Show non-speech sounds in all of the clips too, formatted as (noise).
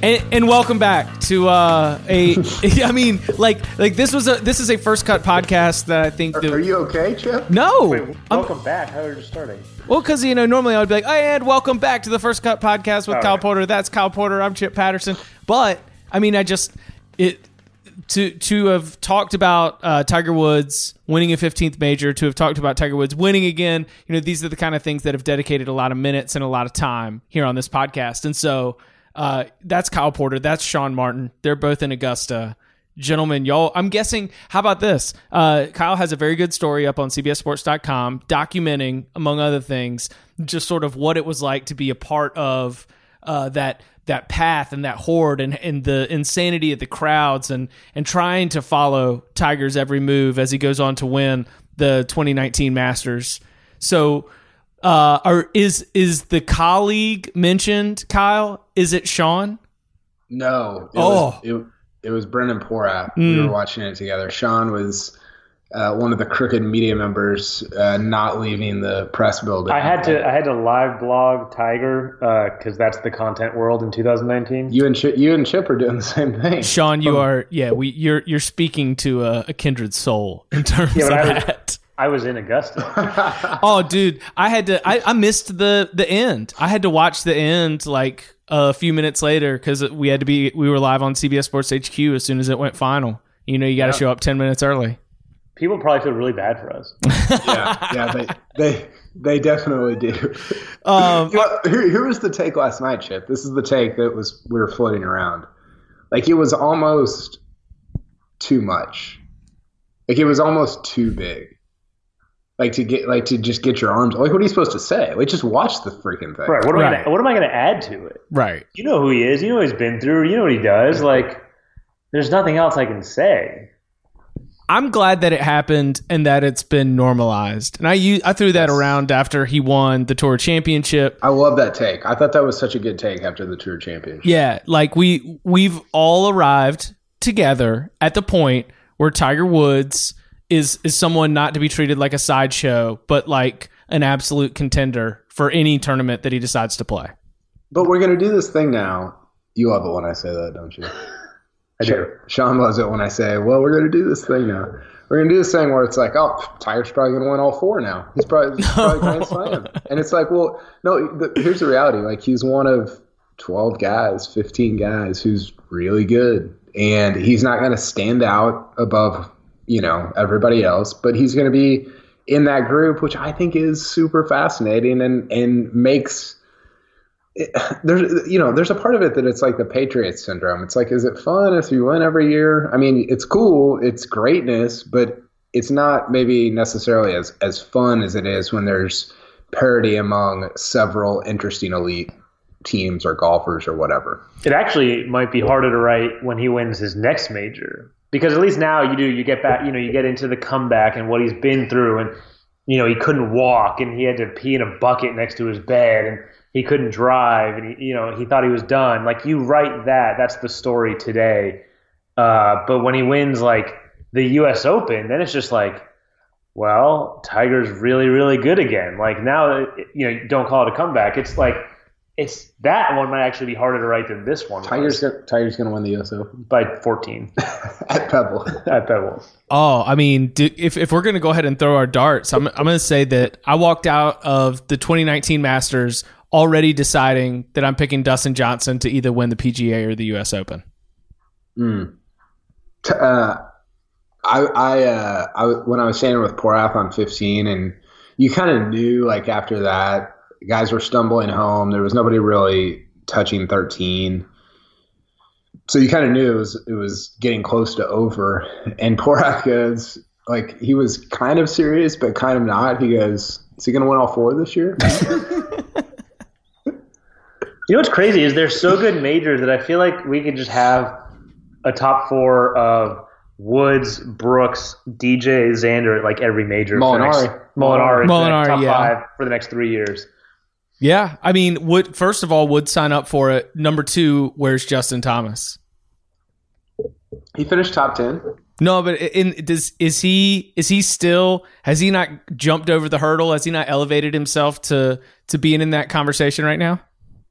And, and, welcome back to uh, a. (laughs) I mean, like, like this was a this is a first cut podcast that I think. Are, that, are you okay, Chip? No. Wait, welcome I'm, back. How are you starting? Well, because you know, normally I would be like, "Hey, and welcome back to the first cut podcast with All Kyle right. Porter." That's Kyle Porter. I'm Chip Patterson. But I mean, I just it to to have talked about uh, Tiger Woods winning a 15th major, to have talked about Tiger Woods winning again. You know, these are the kind of things that have dedicated a lot of minutes and a lot of time here on this podcast, and so. Uh, that's Kyle Porter. That's Sean Martin. They're both in Augusta. Gentlemen, y'all, I'm guessing, how about this? Uh, Kyle has a very good story up on CBSSports.com documenting, among other things, just sort of what it was like to be a part of uh, that that path and that horde and, and the insanity of the crowds and and trying to follow Tiger's every move as he goes on to win the 2019 Masters. So uh, or is is the colleague mentioned? Kyle, is it Sean? No. It oh, was, it, it was Brendan Porath. Mm. We were watching it together. Sean was uh, one of the crooked media members uh, not leaving the press building. I had to I had to live blog Tiger because uh, that's the content world in 2019. You and Chip, you and Chip are doing the same thing. Sean, you are yeah. We you're you're speaking to a, a kindred soul in terms yeah, of that. I was in Augusta. (laughs) oh, dude, I had to. I, I missed the the end. I had to watch the end like a few minutes later because we had to be. We were live on CBS Sports HQ as soon as it went final. You know, you got to yeah. show up ten minutes early. People probably feel really bad for us. (laughs) yeah, yeah, they they they definitely do. Um, you know, here, here was the take last night, Chip. This is the take that was we were floating around. Like it was almost too much. Like it was almost too big like to get like to just get your arms like what are you supposed to say like just watch the freaking thing right what am, right. I, gonna, what am I gonna add to it right you know who he is you know what he's been through you know what he does like there's nothing else I can say I'm glad that it happened and that it's been normalized. And I I threw that around after he won the tour championship. I love that take. I thought that was such a good take after the tour championship. Yeah, like we we've all arrived together at the point where Tiger Woods is is someone not to be treated like a sideshow, but like an absolute contender for any tournament that he decides to play. But we're gonna do this thing now. You love it when I say that, don't you? I do. Sean loves it when I say, "Well, we're gonna do this thing now." We're gonna do this thing where it's like, "Oh, Tiger's probably gonna win all four now. He's probably, he's probably (laughs) Grand Slam." And it's like, well, no. The, here's the reality: like he's one of twelve guys, fifteen guys who's really good, and he's not gonna stand out above you know everybody else, but he's going to be in that group, which I think is super fascinating and and makes (laughs) there's you know there's a part of it that it's like the Patriots syndrome. It's like is it fun if you win every year? I mean, it's cool, it's greatness, but it's not maybe necessarily as as fun as it is when there's parity among several interesting elite teams or golfers or whatever. It actually might be harder to write when he wins his next major because at least now you do you get back you know you get into the comeback and what he's been through and you know he couldn't walk and he had to pee in a bucket next to his bed and he couldn't drive and he, you know he thought he was done like you write that that's the story today uh, but when he wins like the U.S. Open then it's just like well, Tiger's really, really good again. Like now, you know, don't call it a comeback. It's like it's that one might actually be harder to write than this one. Tiger's gonna, Tiger's going to win the U.S. Open by 14 (laughs) at Pebble. (laughs) at Pebble. Oh, I mean, do, if if we're gonna go ahead and throw our darts, I'm I'm gonna say that I walked out of the 2019 Masters already deciding that I'm picking Dustin Johnson to either win the PGA or the U.S. Open. Mm. Uh, I, I, uh, I, when I was standing with Porath on 15, and you kind of knew like after that, guys were stumbling home. There was nobody really touching 13. So you kind of knew it was, it was getting close to over. And (laughs) Porath goes, like, he was kind of serious, but kind of not. He goes, Is he going to win all four this year? (laughs) You know what's crazy is they're so good majors that I feel like we could just have a top four of Woods, Brooks, DJ, Xander at like every major. Molinari. Molinari. Molinari, top yeah. five for the next three years. Yeah, I mean, would first of all would sign up for it. Number two, where's Justin Thomas? he finished top 10. No, but in does is he is he still has he not jumped over the hurdle? Has he not elevated himself to to being in that conversation right now?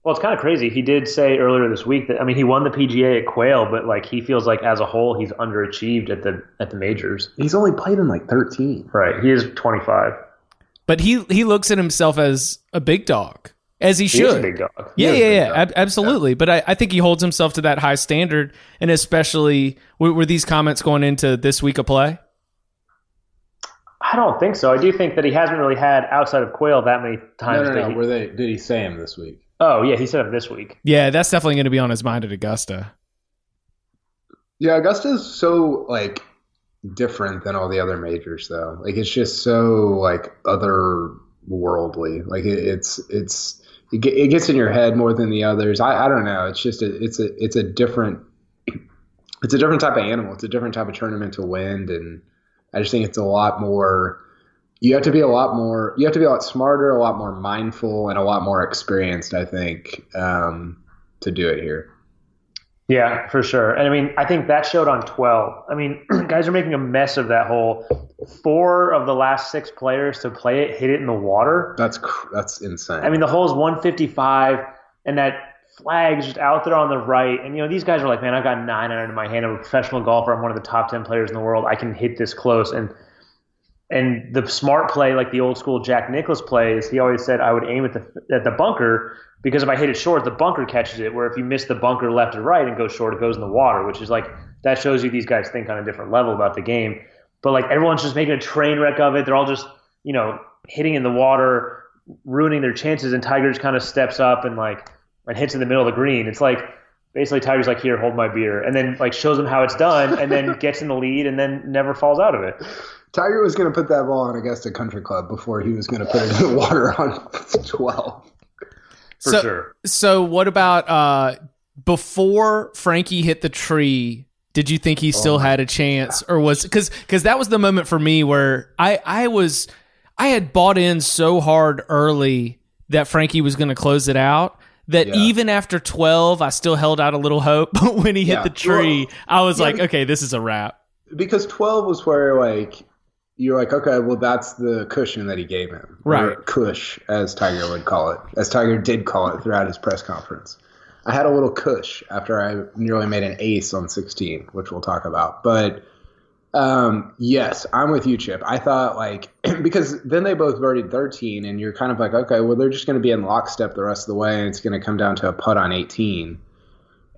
Well, it's kind of crazy. He did say earlier this week that I mean he won the PGA at Quail, but like he feels like as a whole he's underachieved at the at the majors. He's only played in like 13. Right. He is 25. But he he looks at himself as a big dog, as he He should. is a big dog. Yeah, is yeah, a big yeah, dog. ab- absolutely. But I, I think he holds himself to that high standard, and especially were, were these comments going into this week of play? I don't think so. I do think that he hasn't really had outside of Quail that many times. no, that no. he- Were they, did he say him this week? oh yeah, he said him this week. Yeah, that's definitely going to be on his mind at Augusta. Yeah, Augusta's so like different than all the other majors, though. Like it's just so like otherworldly. Like it, it's it's it, it gets in your head more than the others. I, I don't know. It's just a, it's a it's a different (clears throat) it's a different type of animal. It's a different type of tournament to win, and I just think it's a lot more. You have to be a lot more. You have to be a lot smarter, a lot more mindful, and a lot more experienced. I think um, to do it here. Yeah, for sure. And I mean, I think that showed on 12. I mean, (clears throat) guys are making a mess of that hole. Four of the last six players to play it hit it in the water. That's cr- that's insane. I mean, the hole's 155, and that flag's just out there on the right. And, you know, these guys are like, man, I've got nine iron in my hand. I'm a professional golfer. I'm one of the top 10 players in the world. I can hit this close. And and the smart play, like the old school Jack Nicklaus plays, he always said I would aim at the at the bunker because if I hit it short, the bunker catches it. Where if you miss the bunker left or right and go short, it goes in the water. Which is like that shows you these guys think on a different level about the game. But like everyone's just making a train wreck of it. They're all just you know hitting in the water, ruining their chances. And Tiger just kind of steps up and like and hits in the middle of the green. It's like basically Tiger's like here, hold my beer, and then like shows them how it's done, and then (laughs) gets in the lead, and then never falls out of it. Tiger was going to put that ball on Augusta Country Club before he was going to put it in the water (laughs) on 12. For so, sure. So what about uh, before Frankie hit the tree? Did you think he still Oh had a chance, or was because because that was the moment for me where I I was I had bought in so hard early that Frankie was going to close it out. That Yeah. even after twelve, I still held out a little hope. (laughs) But when he Yeah. hit the tree, Well, I was yeah, like, okay, this is a wrap. Because 12 was where, like, you're like, okay, well, that's the cushion that he gave him. Right. Cush, as Tiger would call it, as Tiger did call it throughout his press conference. I had a little cush after I nearly made an ace on 16, which we'll talk about. But um, yes, I'm with you, Chip. I thought, like, (clears throat) because then they both birdied 13, and you're kind of like, okay, well, they're just going to be in lockstep the rest of the way, and it's going to come down to a putt on 18.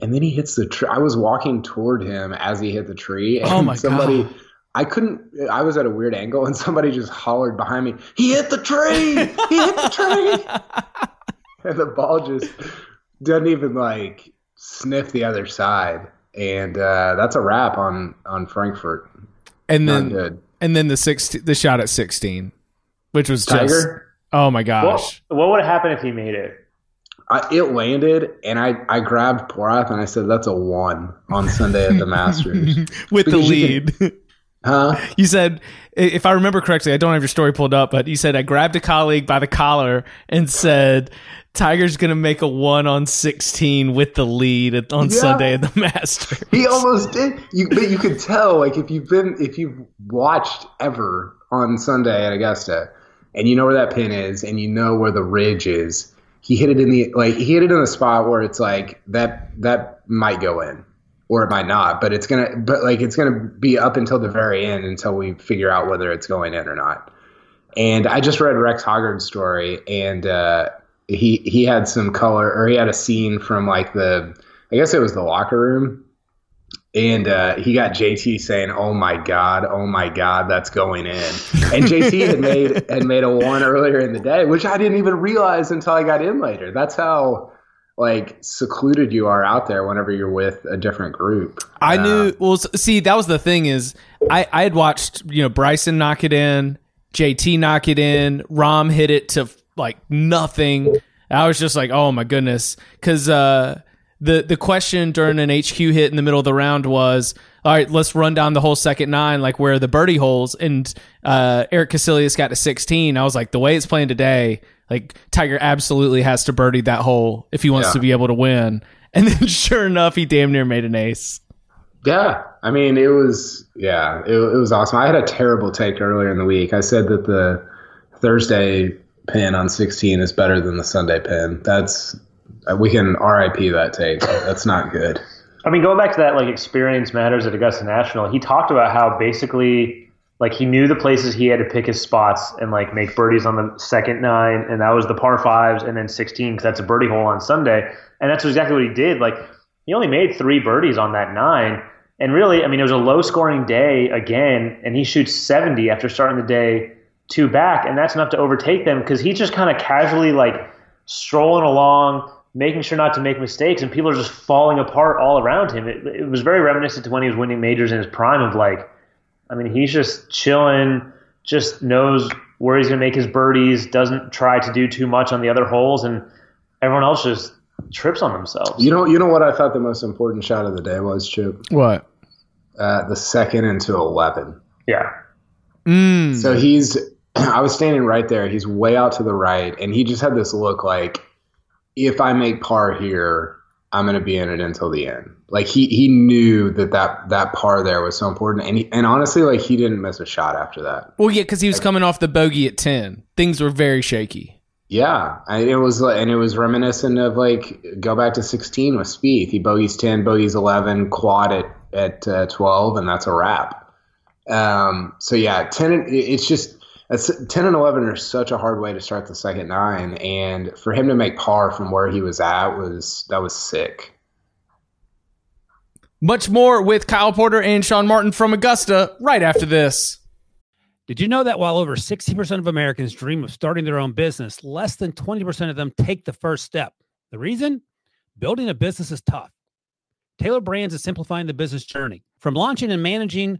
And then he hits the tree. I was walking toward him as he hit the tree, and Oh my somebody. God. I couldn't. I was at a weird angle, and (laughs) somebody just hollered behind me. He hit the tree. He hit the tree. (laughs) and the ball just doesn't even like sniff the other side, and uh, that's a wrap on on Frankfurt. And Not then good. and then the six the shot at sixteen, which was just Tiger. oh my What, gosh. what would have happened if he made it? I, it landed, and I, I grabbed Porath and I said, "That's a one on Sunday at the (laughs) Masters." with the Because you lead. Huh? You said, if I remember correctly, I don't have your story pulled up, but you said I grabbed a colleague by the collar and said, "Tiger's going to make a one on sixteen with the lead on Yeah. Sunday at the (laughs) Masters." He almost did. You, but you could tell, like if you've been, if you've watched ever on Sunday at Augusta, and you know where that pin is, and you know where the ridge is. He hit it in the like he hit it in the spot where it's like that that might go in, or it might not, but it's gonna but like it's gonna be up until the very end until we figure out whether it's going in or not. And I just read Rex Hoggard's story, and uh, he he had some color, or he had a scene from like the, I guess it was the locker room, and uh, he got JT saying, "Oh my God, oh my God, that's going in." And JT (laughs) had made had made a one earlier in the day, which I didn't even realize until I got in later. That's how like secluded you are out there whenever you're with a different group. I knew. Well, see, that was the thing is, I I had watched you know Bryson knock it in, JT knock it in, Rahm hit it to like nothing. I was just like, oh my goodness, because uh, the the question during an HQ hit in the middle of the round was, all right, let's run down the whole second nine, like where are the birdie holes, and uh, Eric Casilius got to 16. I was like, the way it's playing today, like Tiger absolutely has to birdie that hole if he wants Yeah. to be able to win. (laughs) And then sure enough, he damn near made an ace. Yeah, I mean, it was yeah, it, it was awesome. I had a terrible take earlier in the week. I said that the Thursday pin on 16 is better than the Sunday pin. That's we can RIP that take. That's not good. I mean, going back to that, like experience matters at Augusta National. He talked about how basically, like, he knew the places he had to pick his spots and like make birdies on the second nine, and that was the par fives, and then 16 because that's a birdie hole on Sunday, and that's exactly what he did. Like, he only made three birdies on that nine, and really, I mean, it was a low scoring day again, and he shoots 70 after starting the day two back, and that's enough to overtake them because he's just kind of casually like strolling along, making sure not to make mistakes, and people are just falling apart all around him. It, it was very reminiscent to when he was winning majors in his prime of like, I mean, he's just chilling, just knows where he's going to make his birdies, doesn't try to do too much on the other holes, and everyone else just trips on themselves. You know, you know what I thought the most important shot of the day was, Chip. What? Uh, the second into 11. yeah. Mm. So he's, (clears throat) I was standing right there. He's way out to the right, and he just had this look like, if I make par here, I'm going to be in it until the end. Like he he knew that that that par there was so important, and he, and honestly, like he didn't miss a shot after that. Well, yeah, because he was coming off the bogey at 10. Things were very shaky. Yeah, and it was like- and it was reminiscent of like go back to 16 with Spieth. He bogeys 10, bogeys 11, quad at at uh, 12, and that's a wrap. Um, so yeah, 10. It's just that's 10 and 11 are such a hard way to start the second nine, and for him to make par from where he was at was that was sick. Much more with Kyle Porter and Sean Martin from Augusta right after this. Did you know that while over 60% of Americans dream of starting their own business, less than 20% of them take the first step? The reason? Building a business is tough. Tailor Brands is simplifying the business journey. From launching and managing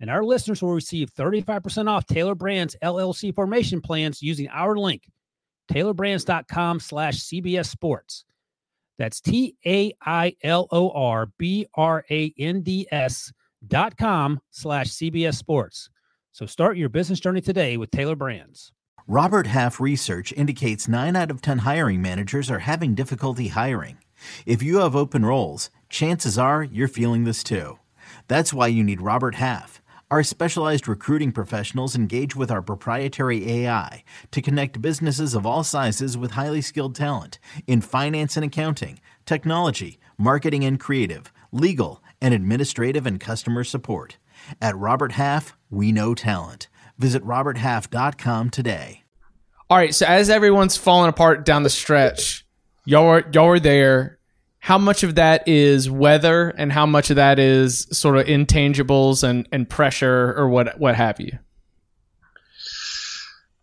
And our listeners will receive 35% off Tailor Brands LLC formation plans using our link, tailorbrands.com slash CBS Sports. That's T A I L O R B R A N D S dot com slash CBS Sports. So start your business journey today with Tailor Brands. Robert Half research indicates 9 out of 10 hiring managers are having difficulty hiring. If you have open roles, chances are you're feeling this too. That's why you need Robert Half. Our specialized recruiting professionals engage with our proprietary AI to connect businesses of all sizes with highly skilled talent in finance and accounting, technology, marketing and creative, legal, and administrative and customer support. At Robert Half, we know talent. Visit roberthalf.com today. All right, so as everyone's falling apart down the stretch, y'all were, y'all were there. How much of that is weather, and how much of that is sort of intangibles and, and pressure, or what what have you?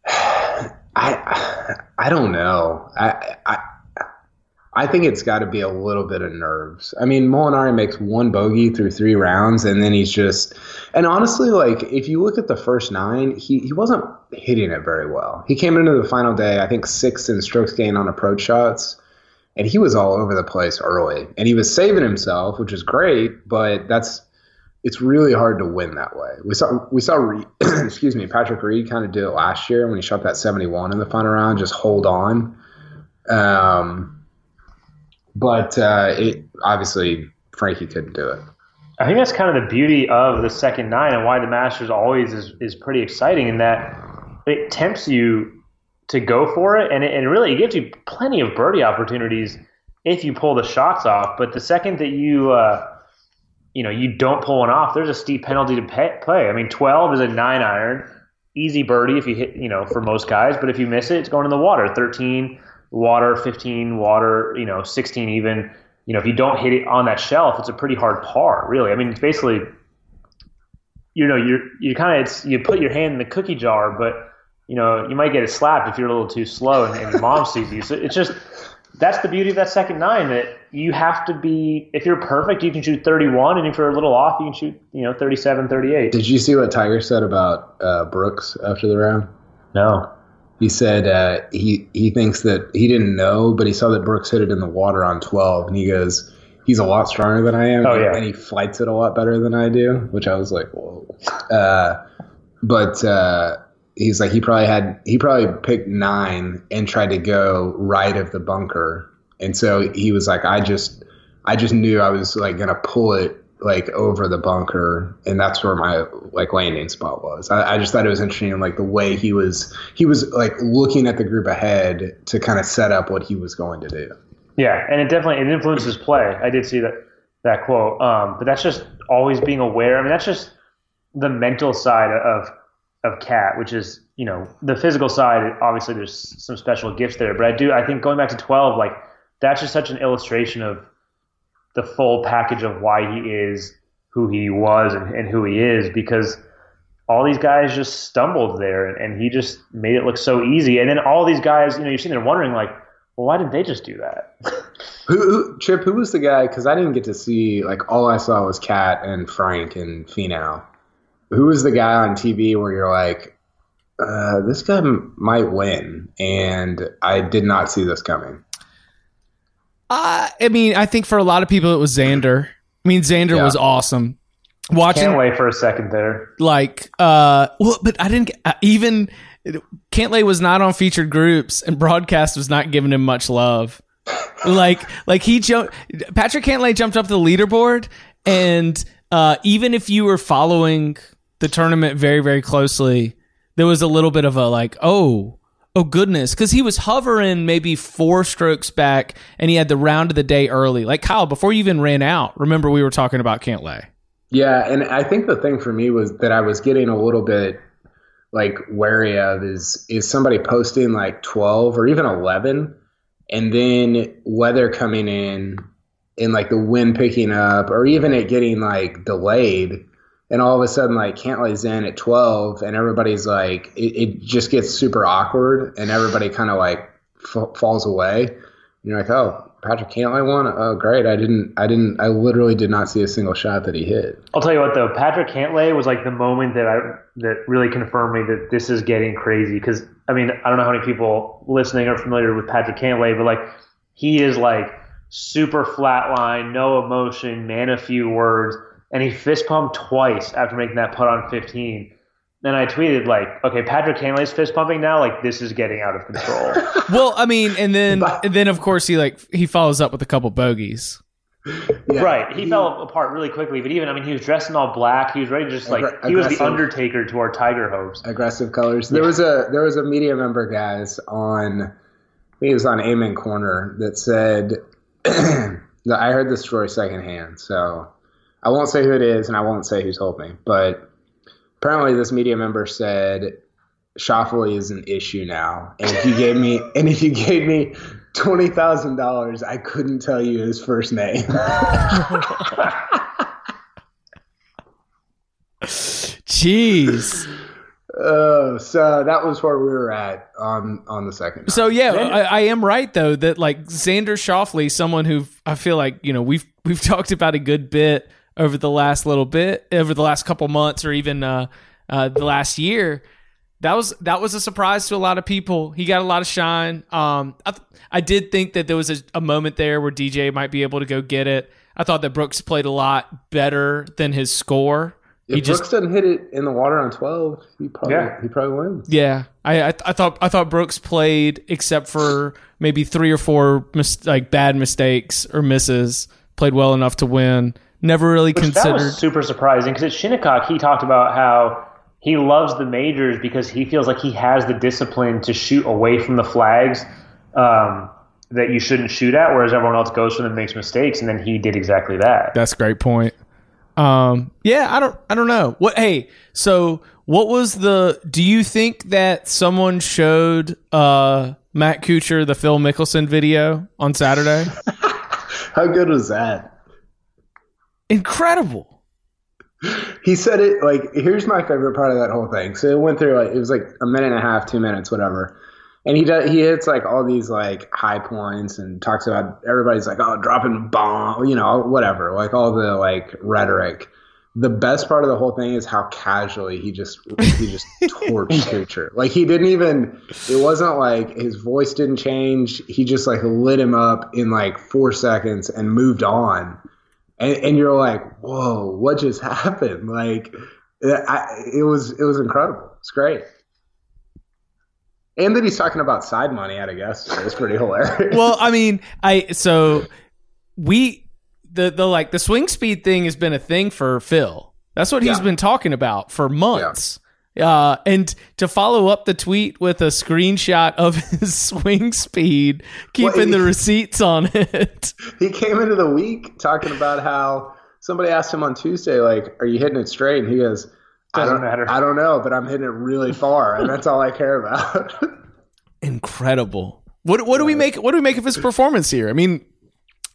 (sighs) I I don't know. I I I think it's got to be a little bit of nerves. I mean, Molinari makes one bogey through three rounds, and then he's just. And honestly, like if you look at the first nine, he he wasn't hitting it very well. He came into the final day, I think sixth in strokes gained on approach shots, and he was all over the place early, and he was saving himself, which is great, but that's. It's really hard to win that way. We saw we saw (clears throat) excuse me Patrick Reed kind of did it last year when he shot that 71 in the final round, just hold on. Um, but uh, it obviously Frankie couldn't do it. I think that's kind of the beauty of the second nine and why the Masters always is, is pretty exciting in that it tempts you to go for it and it, and really it gives you plenty of birdie opportunities if you pull the shots off. But the second that you uh, you know you don't pull one off, there's a steep penalty to pay, play. I mean, 12 is a nine iron, easy birdie if you hit you know for most guys, but if you miss it, it's going in the water. 13 water, 15 water, you know, 16 even. You know, if you don't hit it on that shelf, it's a pretty hard par, really. I mean, it's basically, you know, you're you kind of you put your hand in the cookie jar, but you know, you might get it slapped if you're a little too slow and, and your mom sees you. So it's just that's the beauty of that second nine that you have to be if you're perfect you can shoot 31 and if you're a little off you can shoot you know 37 38 did you see what tiger said about uh, brooks after the round no he said uh, he he thinks that he didn't know, but he saw that Brooks hit it in the water on 12, and he goes, he's a lot stronger than I am, oh, yeah. and he flights it a lot better than I do, which I was like, whoa. Uh, but uh, he's like, he probably had he probably picked nine and tried to go right of the bunker, and so he was like, I just I just knew I was like gonna pull it like over the bunker. And that's where my like landing spot was. I, I, just thought it was interesting like the way he was he was like looking at the group ahead to kind of set up what he was going to do. Yeah and it definitely it influences play. I did see that that quote. Um, but that's just always being aware. I mean that's just the mental side of of cat which is you know the physical side obviously there's some special gifts there but i do i think going back to 12 like that's just such an illustration of the full package of why he is who he was and, and who he is because all these guys just stumbled there and, and, he just made it look so easy. And then all these guys, you know, you're sitting there wondering like, well, why didn't they just do that? (laughs) who, who, Chip, who was the guy? Cause I didn't get to see, like all I saw was Cat and Frank and Finau. Who was the guy on TV where you're like, uh, this guy might win. And I did not see this coming. Uh, I mean, I think for a lot of people it was Xander. I mean, Xander yeah. was awesome. Watching, can't wait for a second there. Like, uh, well, but I didn't uh, even. Cantlay was not on featured groups, and broadcast was not giving him much love. like, like he jumped. Patrick Cantlay jumped up the leaderboard, and uh, even if you were following the tournament very, very closely, there was a little bit of a like, oh, Oh goodness, because he was hovering maybe four strokes back, and he had the round of the day early. Like Kyle, before you even ran out, remember we were talking about Cantlay. Yeah, and I think the thing for me was that I was getting a little bit like wary of is is somebody posting like twelve or even eleven, and then weather coming in and like the wind picking up, or even it getting like delayed and all of a sudden like Cantlay's in at 12 and everybody's like it, it just gets super awkward and everybody kind of like f- falls away. And you're like oh Patrick Cantlay won oh great. I didn't I didn't I literally did not see a single shot that he hit. I'll tell you what though. Patrick Cantlay was like the moment that I that really confirmed me that this is getting crazy. Because I mean I don't know how many people listening are familiar with Patrick Cantlay but like he is like super flatline no emotion man a few words and he fist pumped twice after making that putt on 15. Then I tweeted like, "Okay, Patrick Cantlay's fist pumping now. Like this is getting out of control." (laughs) well, I mean, and then (laughs) and then of course he like he follows up with a couple bogeys. Yeah, right, he, he, fell apart really quickly. But even I mean, he was dressed in all black. He was ready to just like he was the Undertaker to our Tiger hopes. Aggressive colors. There was a there was a media member guys on. I think it was on Amen Corner that said (clears throat) I heard the story secondhand. So I won't say who it is, and I won't say who told me, but apparently this media member said Schauffele is an issue now, and if you gave me (laughs) and if you gave me twenty thousand dollars, I couldn't tell you his first name. (laughs) Jeez. Uh, so that was where we were at on on the second. So yeah, I, I am right though that like Xander Schauffele, someone who I feel like you know we've we've (laughs) talked about a good bit over the last little bit, over the last couple months, or even uh, uh, the last year. That was that was a surprise to a lot of people. He got a lot of shine. Um, I, th- I did think that there was a, a moment there where DJ might be able to go get it. I thought that Brooks played a lot better than his score. If he Brooks just doesn't hit it in the water on twelve, he probably Yeah. he probably wins. Yeah, I, I I thought I thought Brooks played except for maybe three or four mis- like bad mistakes or misses, played well enough to win. Never really Which that considered. was super surprising because at Shinnecock he talked about how he loves the majors because he feels like he has the discipline to shoot away from the flags um, that you shouldn't shoot at, whereas everyone else goes for them and makes mistakes, and then he did exactly that. That's a great point. Um, yeah, I don't I don't know what. Hey, so what was the? Do you think that someone showed uh Matt Kuchar the Phil Mickelson video on Saturday? (laughs) How good was that? Incredible. He said it like here's my favorite part of that whole thing. So it went through like it was like a minute and a half, two minutes, whatever. And he does he hits like all these like high points and talks about everybody's like oh dropping bomb, you know whatever like all the like rhetoric. The best part of the whole thing is how casually he just he just (laughs) torched Kuchar. Like he didn't even it wasn't like his voice didn't change. He just like lit him up in like four seconds and moved on and, and you're like, whoa, what just (laughs) happened? Like, I, it was it was incredible. It's great. And that he's talking about side money at a guest is pretty hilarious. well, I mean, I so we the the like the swing speed thing has been a thing for Phil. That's what he's Yeah. been talking about for months. Uh, and to follow up the tweet with a screenshot of (laughs) his swing speed, keeping Well, the receipts on it. (laughs) he came into the week talking about how somebody asked him on Tuesday, like, "Are you hitting it straight?" And he goes, "I Doesn't don't matter. I don't know, but I'm hitting it really far, and that's all I care about." (laughs) Incredible. What what do we make? What do we make of his performance here? I mean,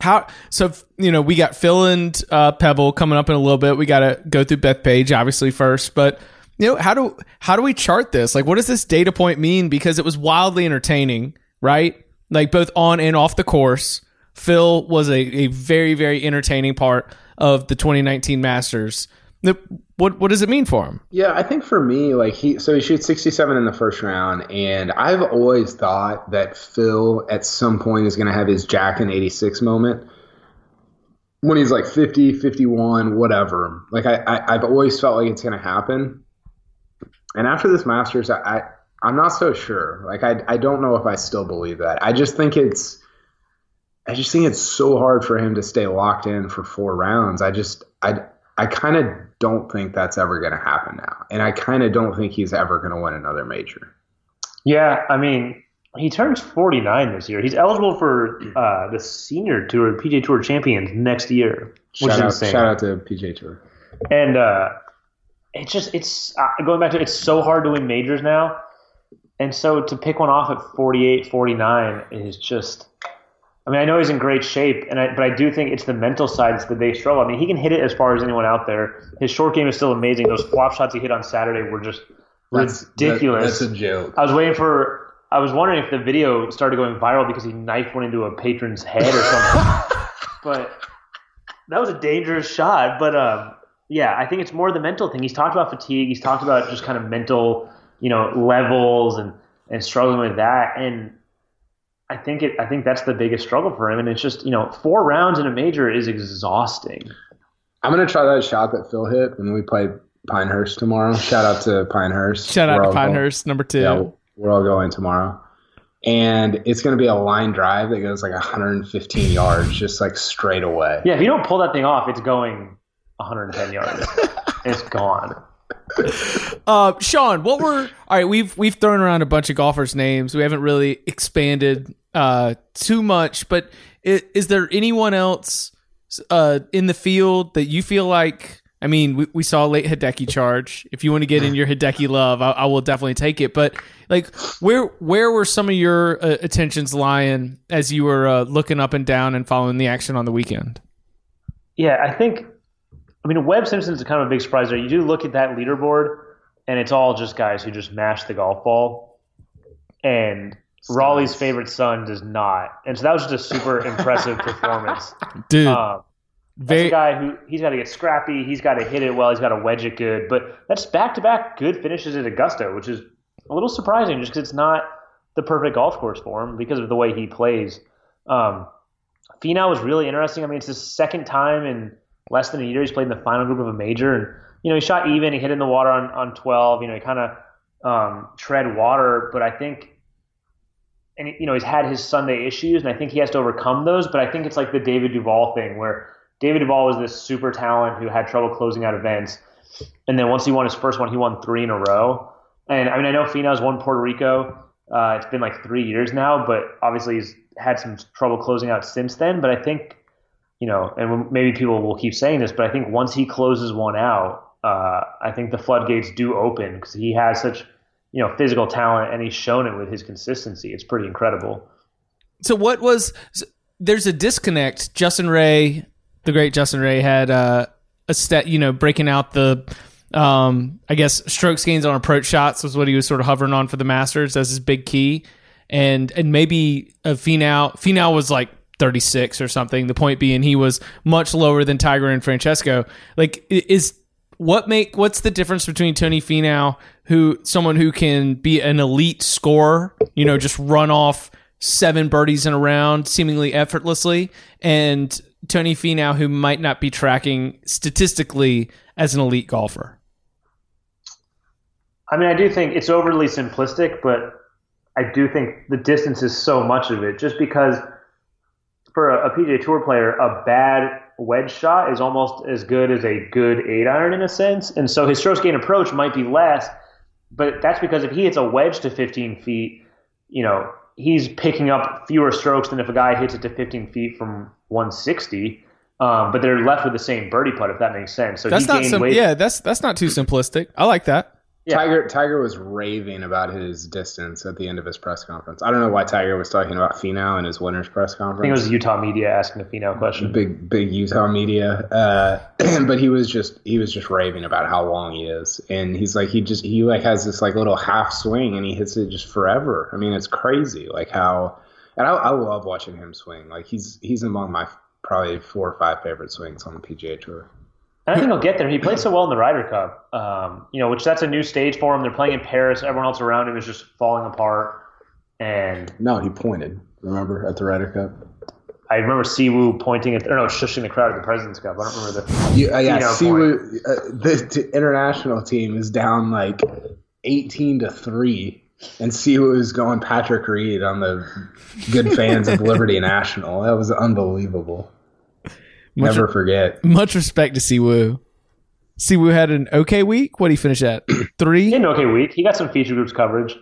how? So you know, we got Phil and uh, Pebble coming up in a little bit. We got to go through Bethpage obviously first, but you know, how do how do we chart this? Like, what does this data point mean? Because it was wildly entertaining, right? Like both on and off the course. Phil was a, a very very entertaining part of the 2019 Masters. What what does it mean for him? Yeah, I think for me, like he, so he shoots 67 in the first round, and I've always thought that Phil at some point is going to have his Jack in 86 moment when he's like 50, 51, whatever. Like I, I I've always felt like it's going to happen. And after this Masters, I, I I'm not so sure. Like I I don't know if I still believe that. I just think it's I just think it's so hard for him to stay locked in for four rounds. I just I I kind of don't think that's ever going to happen now, and I kind of don't think he's ever going to win another major. Yeah, I mean, he turns 49 this year. He's eligible for (clears throat) uh, the senior tour, PGA Tour champions next year, which Shout is out, insane. shout out to PGA Tour. And uh, it's just it's uh, going back to it's so hard to win majors now, and so to pick one off at 48, 49 is just. I mean, I know he's in great shape, and I, but I do think it's the mental side that's the big struggle. I mean, he can hit it as far as anyone out there. His short game is still amazing. Those flop shots he hit on Saturday were just That's ridiculous. that- that's a joke. I was waiting for. I was wondering if the video started going viral because he knifed one into a patron's head or something. (laughs) but that was a dangerous shot. But um, yeah, I think it's more the mental thing. He's talked about fatigue. He's talked about just kind of mental, you know, levels and and struggling with that. And I think it. I think that's the biggest struggle for him. And it's just you know, four rounds in a major is exhausting. I'm gonna try that shot that Phil hit when we play Pinehurst tomorrow. Shout out to Pinehurst. Shout out We're to all going- Pinehurst, number two. Yeah, we're all going tomorrow. And it's going to be a line drive that goes like 115 yards, just like straight away. Yeah, if you don't pull that thing off, it's going 110 yards. it's gone. Uh, Sean, what were all right? We've we've thrown around a bunch of golfers' names. We haven't really expanded uh, too much, but is, is there anyone else uh, in the field that you feel like? I mean, we, we saw a late Hideki charge. If you want to get in your Hideki love, I, I will definitely take it. But like, where where were some of your uh, attentions lying as you were uh, looking up and down and following the action on the weekend? Yeah, I think. I mean, Webb Simpson's a kind of a big surprise there. You do look at that leaderboard, and it's all just guys who just mash the golf ball. And Raleigh's favorite son does not, and so that was just a super (laughs) impressive performance. Dude, Um, that's very a guy who he's got to get scrappy. He's got to hit it well. He's got to wedge it good. But that's back to back good finishes at Augusta, which is a little surprising just because it's not the perfect golf course for him because of the way he plays. Um, Finau was really interesting. I mean, it's his second time in less than a year he's played in the final group of a major, and you know he shot even. He hit in the water on on twelve. You know he kind of um, tread water, but I think. And you know he's had his Sunday issues, and I think he has to overcome those. But I think it's like the David Duval thing, where David Duval was this super talent who had trouble closing out events, and then once he won his first one, he won three in a row. And I mean, I know Finau's won Puerto Rico. Uh, it's been like three years now, but obviously he's had some trouble closing out since then. But I think, you know, and maybe people will keep saying this, but I think once he closes one out, uh, I think the floodgates do open because he has such, you know, physical talent and he's shown it with his consistency. It's pretty incredible. so what was there's a disconnect justin ray the great justin ray had uh, a stat you know breaking out the um i guess strokes gains on approach shots was what he was sort of hovering on for the masters as his big key and and maybe a Finau Finau was like 36 or something the point being he was much lower than tiger and francesco like is what make what's the difference between Tony Finau, who someone who can be an elite scorer, you know, just run off seven birdies in a round seemingly effortlessly, and Tony Finau, who might not be tracking statistically as an elite golfer? I mean, I do think it's overly simplistic, but I do think the distance is so much of it. Just because for a, a PGA Tour player, a bad wedge shot is almost as good as a good eight iron in a sense, and so his strokes gain approach might be less, but that's because if he hits a wedge to 15 feet, you know, he's picking up fewer strokes than if a guy hits it to 15 feet from 160. Um, but they're left with the same birdie putt, if that makes sense. So That's not sim- weight. yeah, that's that's not too simplistic. I like that. Yeah. Tiger Tiger was raving about his distance at the end of his press conference. I don't know why Tiger was talking about Finau in his winner's press conference. I think it was Utah media asking the Finau question. big big Utah media. Uh, (clears throat) but he was just he was just raving about how long he is, and he's like he just he like has this like little half swing, and he hits it just forever. I mean, it's crazy like how, and I, I love watching him swing. Like he's he's among my probably four or five favorite swings on the PGA Tour. And I think he'll get there. He played so well in the Ryder Cup, um, you know, which that's a new stage for him. They're playing in Paris. Everyone else around him is just falling apart. And No, he pointed. Remember at the Ryder Cup. I remember Siwoo pointing at, or no, shushing the crowd at the President's Cup. I don't remember the. You, uh, yeah, Siwoo, uh, the t- international team is down like eighteen to three, and Siwoo is going Patrick Reed on the good fans of Liberty (laughs) National. That was unbelievable. Much, Never forget. much respect to Siwoo. Siwoo had an okay week. What did he finish at? (clears throat) He Three. had an okay week. He got some feature groups coverage.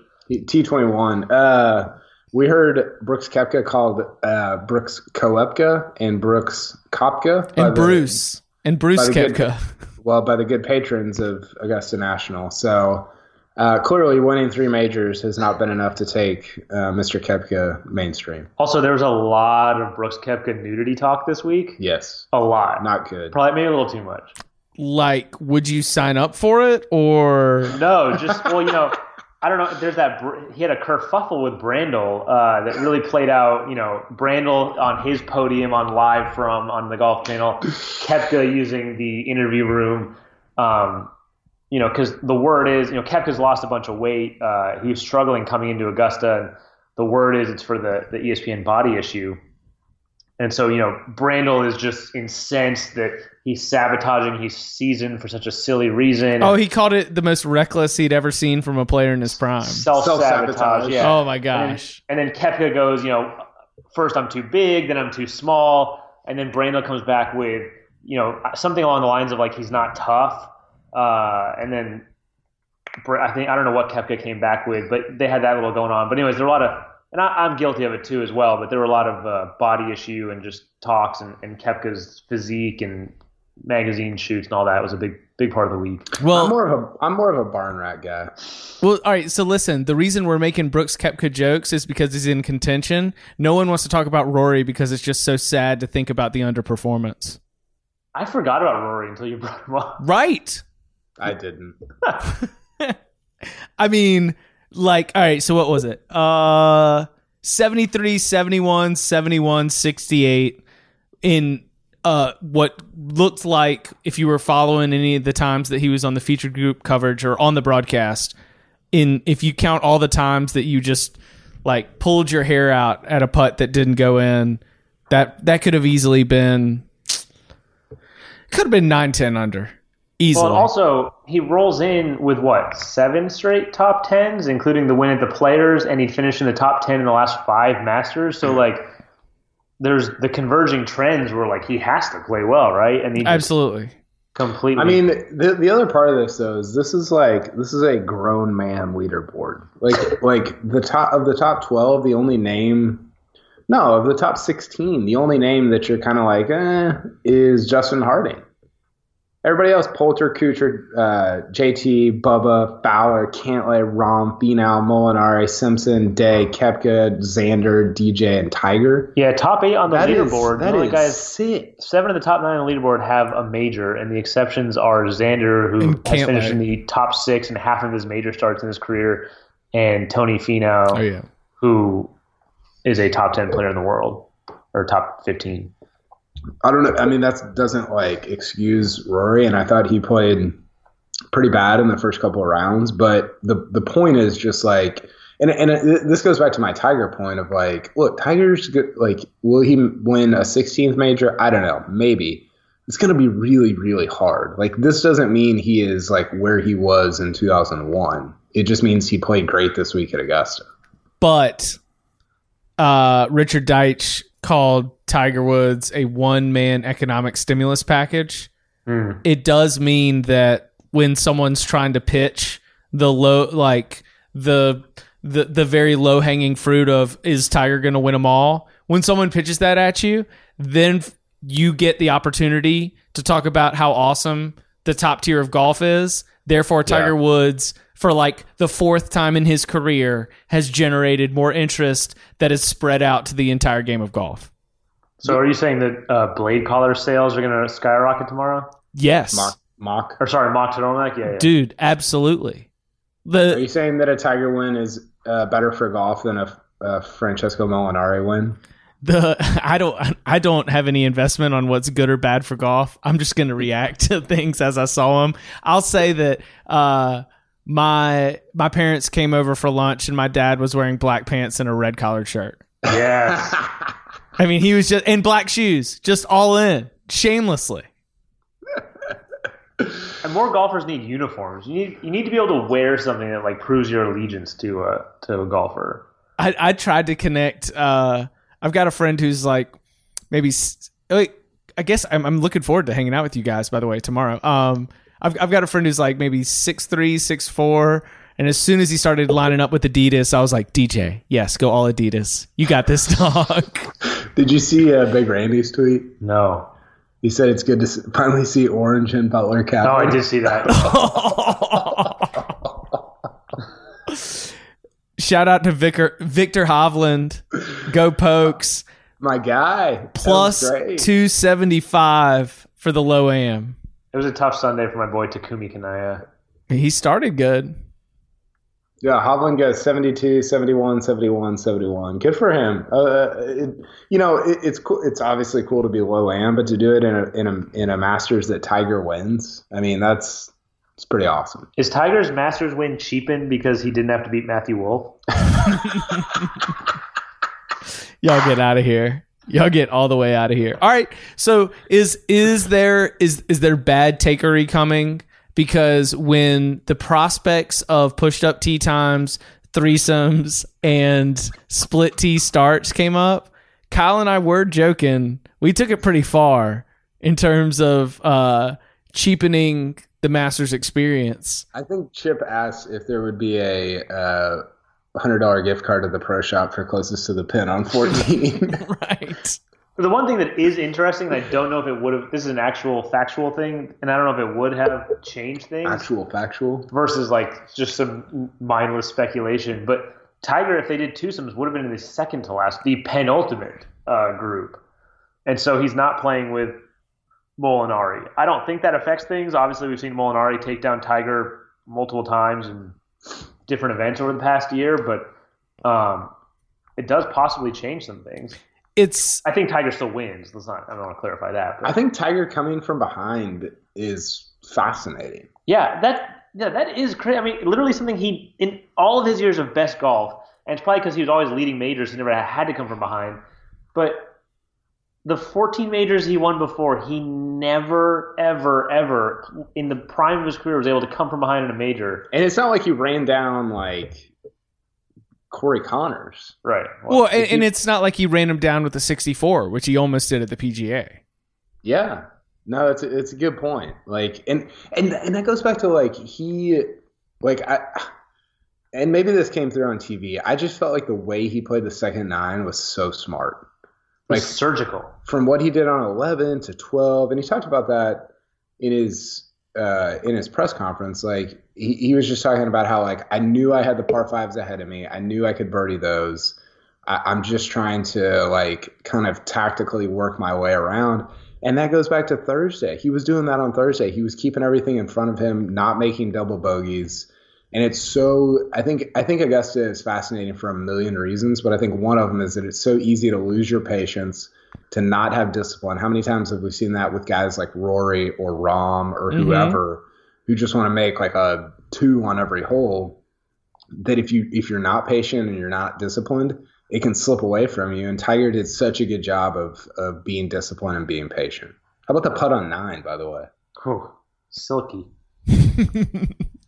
T twenty one. Uh, we heard Brooks Kepka called uh, Brooks Koepka and Brooks Kopka by And the- Bruce. And Bruce by the good- (laughs) well, by the good patrons of Augusta National. So uh, clearly, winning three majors has not been enough to take uh, Mr. Koepka mainstream. Also, there was a lot of Brooks Koepka nudity talk this week. Yes, A lot. not good. Probably maybe a little too much. Like, would you sign up for it or? No, just well, you know, I don't know. There's that he had a kerfuffle with Brandel uh, that really played out. You know, Brandel on his podium on live from on the Golf Channel, Koepka using the interview room. Um, you know, because the word is, you know, Koepka's lost a bunch of weight. Uh, he was struggling coming into Augusta, and the word is it's for the the ESPN body issue. And so, you know, Brandel is just incensed that he's sabotaging his season for such a silly reason. Oh, he called it the most reckless he'd ever seen from a player in his prime. self Self-sabotage. Yeah. Oh my And then, gosh. and then Koepka goes, you know, first I'm too big, then I'm too small, and then Brandel comes back with, you know, something along the lines of like he's not tough, uh, and then I think I don't know what Koepka came back with, but they had that little going on. But anyways, there were a lot of, and I, I'm guilty of it too as well. But there were a lot of uh, body issue and just talks, and, and Koepka's physique and magazine shoots and all that was a big big part of the week. Well, I'm Well, more of a I'm more of a barn rat guy. well, all right. So listen, the reason we're making Brooks Koepka jokes is because he's in contention. No one wants to talk about Rory because it's just so sad to think about the underperformance. I forgot about Rory until you brought him up. Right. I didn't. (laughs) I mean, like, all right, so what was it? Uh 73, 71, 71, 68 in uh what looked like if you were following any of the times that he was on the featured group coverage or on the broadcast in if you count all the times that you just like pulled your hair out at a putt that didn't go in that that could have easily been could have been 9 10 under easily Well, also he rolls in with what seven straight top tens, including the win at the Players, and he finished in the top ten in the last five Masters. So like, there's the converging trends where like he has to play well, right? And he absolutely completely. I mean, the the other part of this though is this is like this is a grown man leaderboard. Like like the top of the top twelve, the only name, no, of the top sixteen, the only name that you're kind of like, eh, is Justin Harding. Everybody else, Poulter, Kuchar, uh, JT, Bubba, Fowler, Cantlay, Rahm, Finau, Molinari, Simpson, Day, Koepka, Xander, DJ, and Tiger. yeah, top eight on the That is leaderboard. that the is guys sick. seven of the top nine on the leaderboard have a major, and the exceptions are Xander, who And has finished in the top six and half of his major starts in his career, and Tony Finau, oh yeah who is a top ten player in the world or top fifteen. I don't know. I mean, that doesn't like excuse Rory, and I thought he played pretty bad in the first couple of rounds. But the the point is just like, and and it, this goes back to my Tiger point of like, look, Tiger's good. Like, will he win a 16th major? I don't know. Maybe it's going to be really really hard. Like, this doesn't mean he is like where he was in 2001. It just means he played great this week at Augusta. but uh, Richard Deitch called Tiger Woods a one man economic stimulus package. Hmm. It does mean that when someone's trying to pitch the low, like the the the very low hanging fruit of is Tiger going to win them all? When someone pitches that at you, then you get the opportunity to talk about how awesome the top tier of golf is. Therefore, Tiger Woods, for like the fourth time in his career, has generated more interest that is spread out to the entire game of golf. So, are you saying that uh, blade collar sales are going to skyrocket tomorrow? Yes, Mock, mock. Or sorry, mock turtleneck? Yeah, yeah. dude, absolutely. Are The you saying that a Tiger win is uh, better for golf than a, a Francesco Molinari win? the (laughs) I don't I don't have any investment on what's good or bad for golf. I'm just going to react (laughs) to things as I saw them. I'll say that uh, my my parents came over for lunch and my dad was wearing black pants and a red collared shirt. Yes. I mean, he was just in black shoes, just all in, shamelessly. and more golfers need uniforms. You need you need to be able to wear something that like proves your allegiance to a to a golfer. I, I tried to connect. Uh, I've got a friend who's like maybe. s- Wait, I guess I'm, I'm looking forward to hanging out with you guys. By the way, tomorrow. Um, I've I've got a friend who's like maybe six three, six four, and as soon as he started lining up with Adidas, I was like, DJ, yes, go all Adidas. You got this, (laughs) dog. Did you see uh, Big Randy's tweet? No. He said it's good to finally see orange and Butler cap. Oh, I did see that. (laughs) Shout out to Victor Viktor Hovland. Go Pokes. My guy. That was Plus great. two seventy five for the low am. It was a tough Sunday for my boy Takumi Kanaya. He started good. Yeah, Hovland goes 72, 71, 71, 71. Good for him. Uh, it, you know, it, it's cool. It's obviously cool to be low am, but to do it in a in a in a Masters that Tiger wins, I mean, that's it's pretty awesome. Is Tiger's Masters win cheapened because he didn't have to beat Matthew Wolff? (laughs) Y'all get out of here. Y'all get all the way out of here. All right. So is is there is is there bad takery coming? Because when the prospects of pushed up tea times, threesomes, and split tea starts came up, Kyle and I were joking. We took it pretty far in terms of uh, cheapening the Masters experience. I think Chip asked if there would be a uh, hundred dollar gift card at the pro shop for closest to the pin on fourteen. (laughs) (laughs) right. The one thing that is interesting, and I don't know if it would have. This is an actual factual thing, and I don't know if it would have changed things Actual factual. versus like just some mindless speculation. But Tiger, if they did twosomes, would have been in the second to last, the penultimate uh, group, and so he's not playing with Molinari. I don't think that affects things. Obviously, we've seen Molinari take down Tiger multiple times in different events over the past year, but um, it does possibly change some things. It's I think Tiger still wins. Let's not. I don't want to clarify that. But I think Tiger coming from behind is fascinating. yeah, that yeah, that is crazy. I mean, literally something he in all of his years of best golf, and it's probably because he was always leading majors. He never had to come from behind, but the 14 majors he won before, he never, ever, ever in the prime of his career was able to come from behind in a major. And it's not like he ran down like Corey Conners. Right. well, and, and it's not like he ran him down with the 64, which he almost did at the PGA. Yeah. No, it's a, it's a good point. Like, and and and that goes back to like he, like I, and maybe this came through on TV. I just felt like the way he played the second nine was so smart. Like surgical. from what he did on eleven to twelve, and he talked about that in his uh, in his press conference. Like he, he was just talking about how like I knew I had the par fives ahead of me. I knew I could birdie those. I, I'm just trying to like kind of tactically work my way around. And that goes back to Thursday. He was doing that on Thursday. He was keeping everything in front of him, not making double bogeys. And it's so I think I think Augusta is fascinating for a million reasons, but I think one of them is that it's so easy to lose your patience, to not have discipline. How many times have we seen that with guys like Rory or Rahm or Mhm. whoever who just want to make like a two on every hole? That if you if you're not patient and you're not disciplined, it can slip away from you. And Tiger did such a good job of of being disciplined and being patient. How about the putt on nine, by the way? Whew, silky. (laughs)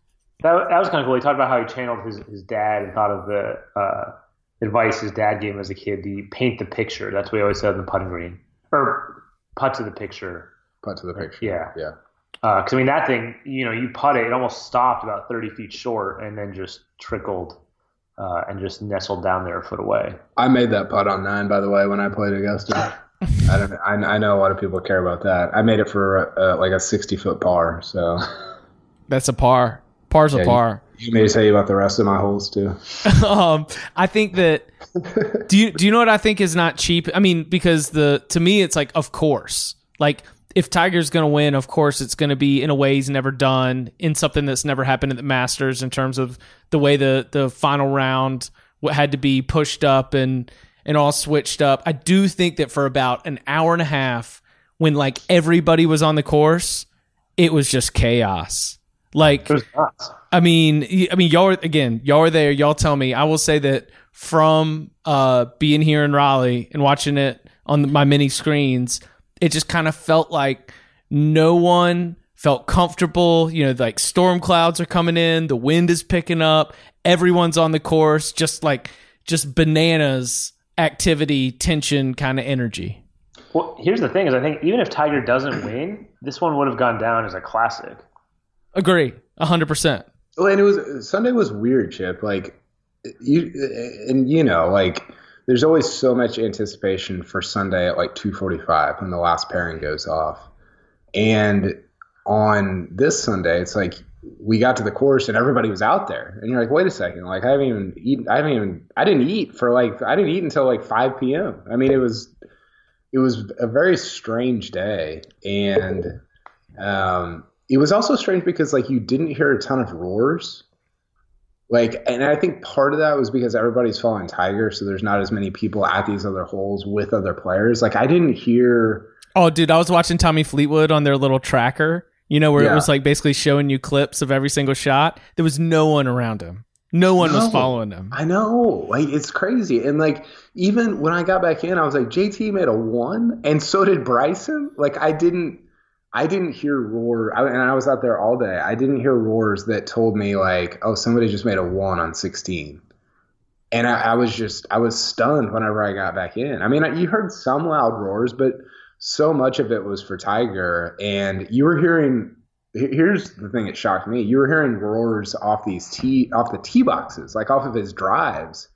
That, that was kind of cool. He talked about how he channeled his, his dad and thought of the uh, advice his dad gave him as a kid the paint the picture. That's what he always said in the putting green. Or putt to the picture. Putt to the picture. Yeah. Yeah. Because, I mean, that thing, you know, you putt it, it almost stopped about 30 feet short and then just trickled uh, and just nestled down there a foot away. I made that putt on nine, by the way, when I played Augusta. I don't. I, I know a lot of people care about that. I made it for uh, like a sixty foot par. So That's a par. Par's Yeah, a par. you may tell you about the rest of my holes too. (laughs) um, I think that. Do you do you know what I think is not cheap? I mean, because the to me it's like of course, like if Tiger's going to win, of course it's going to be in a way he's never done in something that's never happened at the Masters in terms of the way the the final round what had to be pushed up and and all switched up. I do think that for about an hour and a half, when like everybody was on the course, it was just chaos. Like It was nuts. I mean, I mean, y'all are, again, y'all are there. Y'all tell me. I will say that from uh, being here in Raleigh and watching it on my mini screens, it just kind of felt like no one felt comfortable. You know, like storm clouds are coming in, the wind is picking up, everyone's on the course, just like just bananas activity, tension, kind of energy. Well, here's the thing: is I think even if Tiger doesn't win, this one would have gone down as a classic. Agree, hundred percent. Well, and it was Sunday was weird, Chip. Like you and you know, like there's always so much anticipation for Sunday at like 2:45 when the last pairing goes off. And on this Sunday, it's like we got to the course and everybody was out there, and you're like, wait a second, like I haven't even eaten. I haven't even. I didn't eat for like I didn't eat until like 5 p.m. I mean, it was it was a very strange day, and um, it was also strange because like you didn't hear a ton of roars. Like, and I think part of that was because everybody's following Tiger, so there's not as many people at these other holes with other players. Like, I didn't hear. Oh, dude, I was watching Tommy Fleetwood on their little tracker, you know, where it was like basically showing you clips of every single shot. There was no one around him. No one was following him. I know, like it's crazy, and like even when I got back in, I was like, JT made a one, and so did Bryson. Like, I didn't, I didn't hear roar, I, and I was out there all day. I didn't hear roars that told me like, oh, somebody just made a one on 16. And I, I was just, I was stunned whenever I got back in. I mean, I, you heard some loud roars, but so much of it was for Tiger, and you were hearing. Here's the thing that shocked me: you were hearing roars off these tee, off the tee boxes, like off of his drives,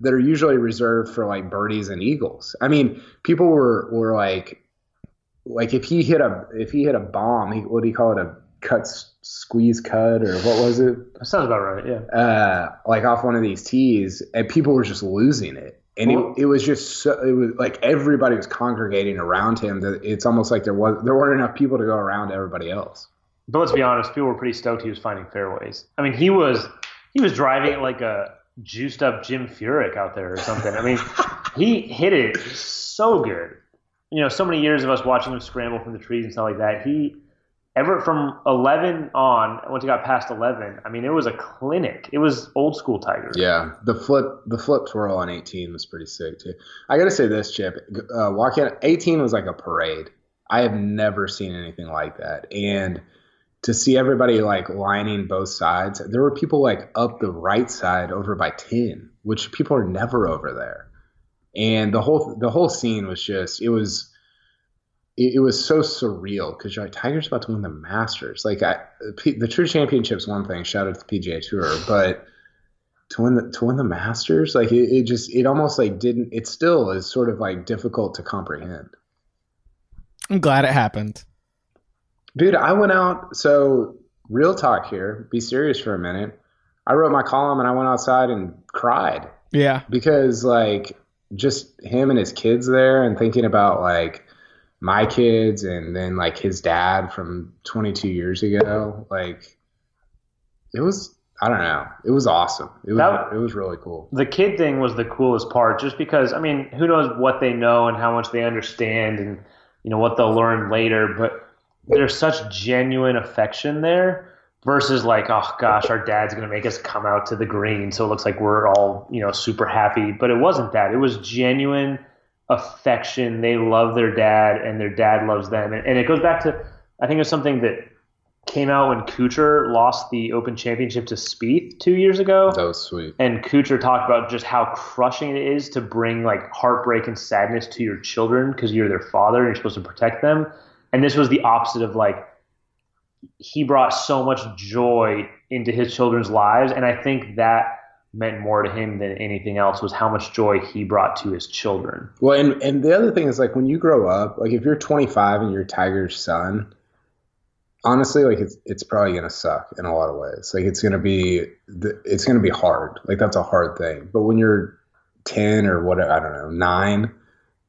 that are usually reserved for like birdies and eagles. I mean, people were were like, like if he hit a if he hit a bomb, he, what do you call it? A cut squeeze cut or what was it? That sounds about right. Yeah. uh, like off one of these tees, and people were just losing it. And Well- it, it was just so, it was like everybody was congregating around him. That it's almost like there was there weren't enough people to go around everybody else. But let's be honest, people were pretty stoked he was finding fairways. I mean, he was he was driving it like a juiced up Jim Furyk out there or something. I mean, he hit it so good. You know, so many years of us watching him scramble from the trees and stuff like that. He ever from 11 on once he got past 11 i mean it was a clinic it was old school tiger Yeah, the flip the flip twirl on 18 was pretty sick too. I gotta say this, Chip. Uh, walking 18 was like a parade. I have never seen anything like that, and to see everybody like lining both sides, there were people like up the right side over by 10, which people are never over there, and the whole the whole scene was just it was. It, it was so surreal because you're like Tiger's about to win the Masters. Like I, the Tour Championship's one thing. Shout out to the PGA Tour, but to win the to win the Masters, like it, it just it almost like didn't. It still is sort of like difficult to comprehend. I'm glad it happened. Dude, I went out. So real talk here. Be serious for a minute. I wrote my column and I went outside and cried Yeah. because like just him and his kids there and thinking about like my kids and then like his dad from 22 years ago like it was i don't know it was awesome. It was That- it was really cool. The kid thing was the coolest part just because i mean who knows what they know and how much they understand and you know what they'll learn later but there's such genuine affection there versus like oh gosh our dad's going to make us come out to the green so it looks like we're all you know super happy. But it wasn't that. It was genuine affection. They love their dad and their dad loves them. And, and it goes back to i think it was something that came out when Kuchar lost the Open Championship to Spieth two years ago. That was sweet. And Kuchar talked about just how crushing it is to bring like heartbreak and sadness to your children because you're their father and you're supposed to protect them. And this was the opposite of like he brought so much joy into his children's lives, and I think that meant more to him than anything else was how much joy he brought to his children. well and and the other thing is like when you grow up like if you're 25 and you're tiger's son honestly like it's it's probably gonna suck in a lot of ways. Like it's gonna be it's gonna be hard. Like that's a hard thing. But when you're 10 or what i don't know 9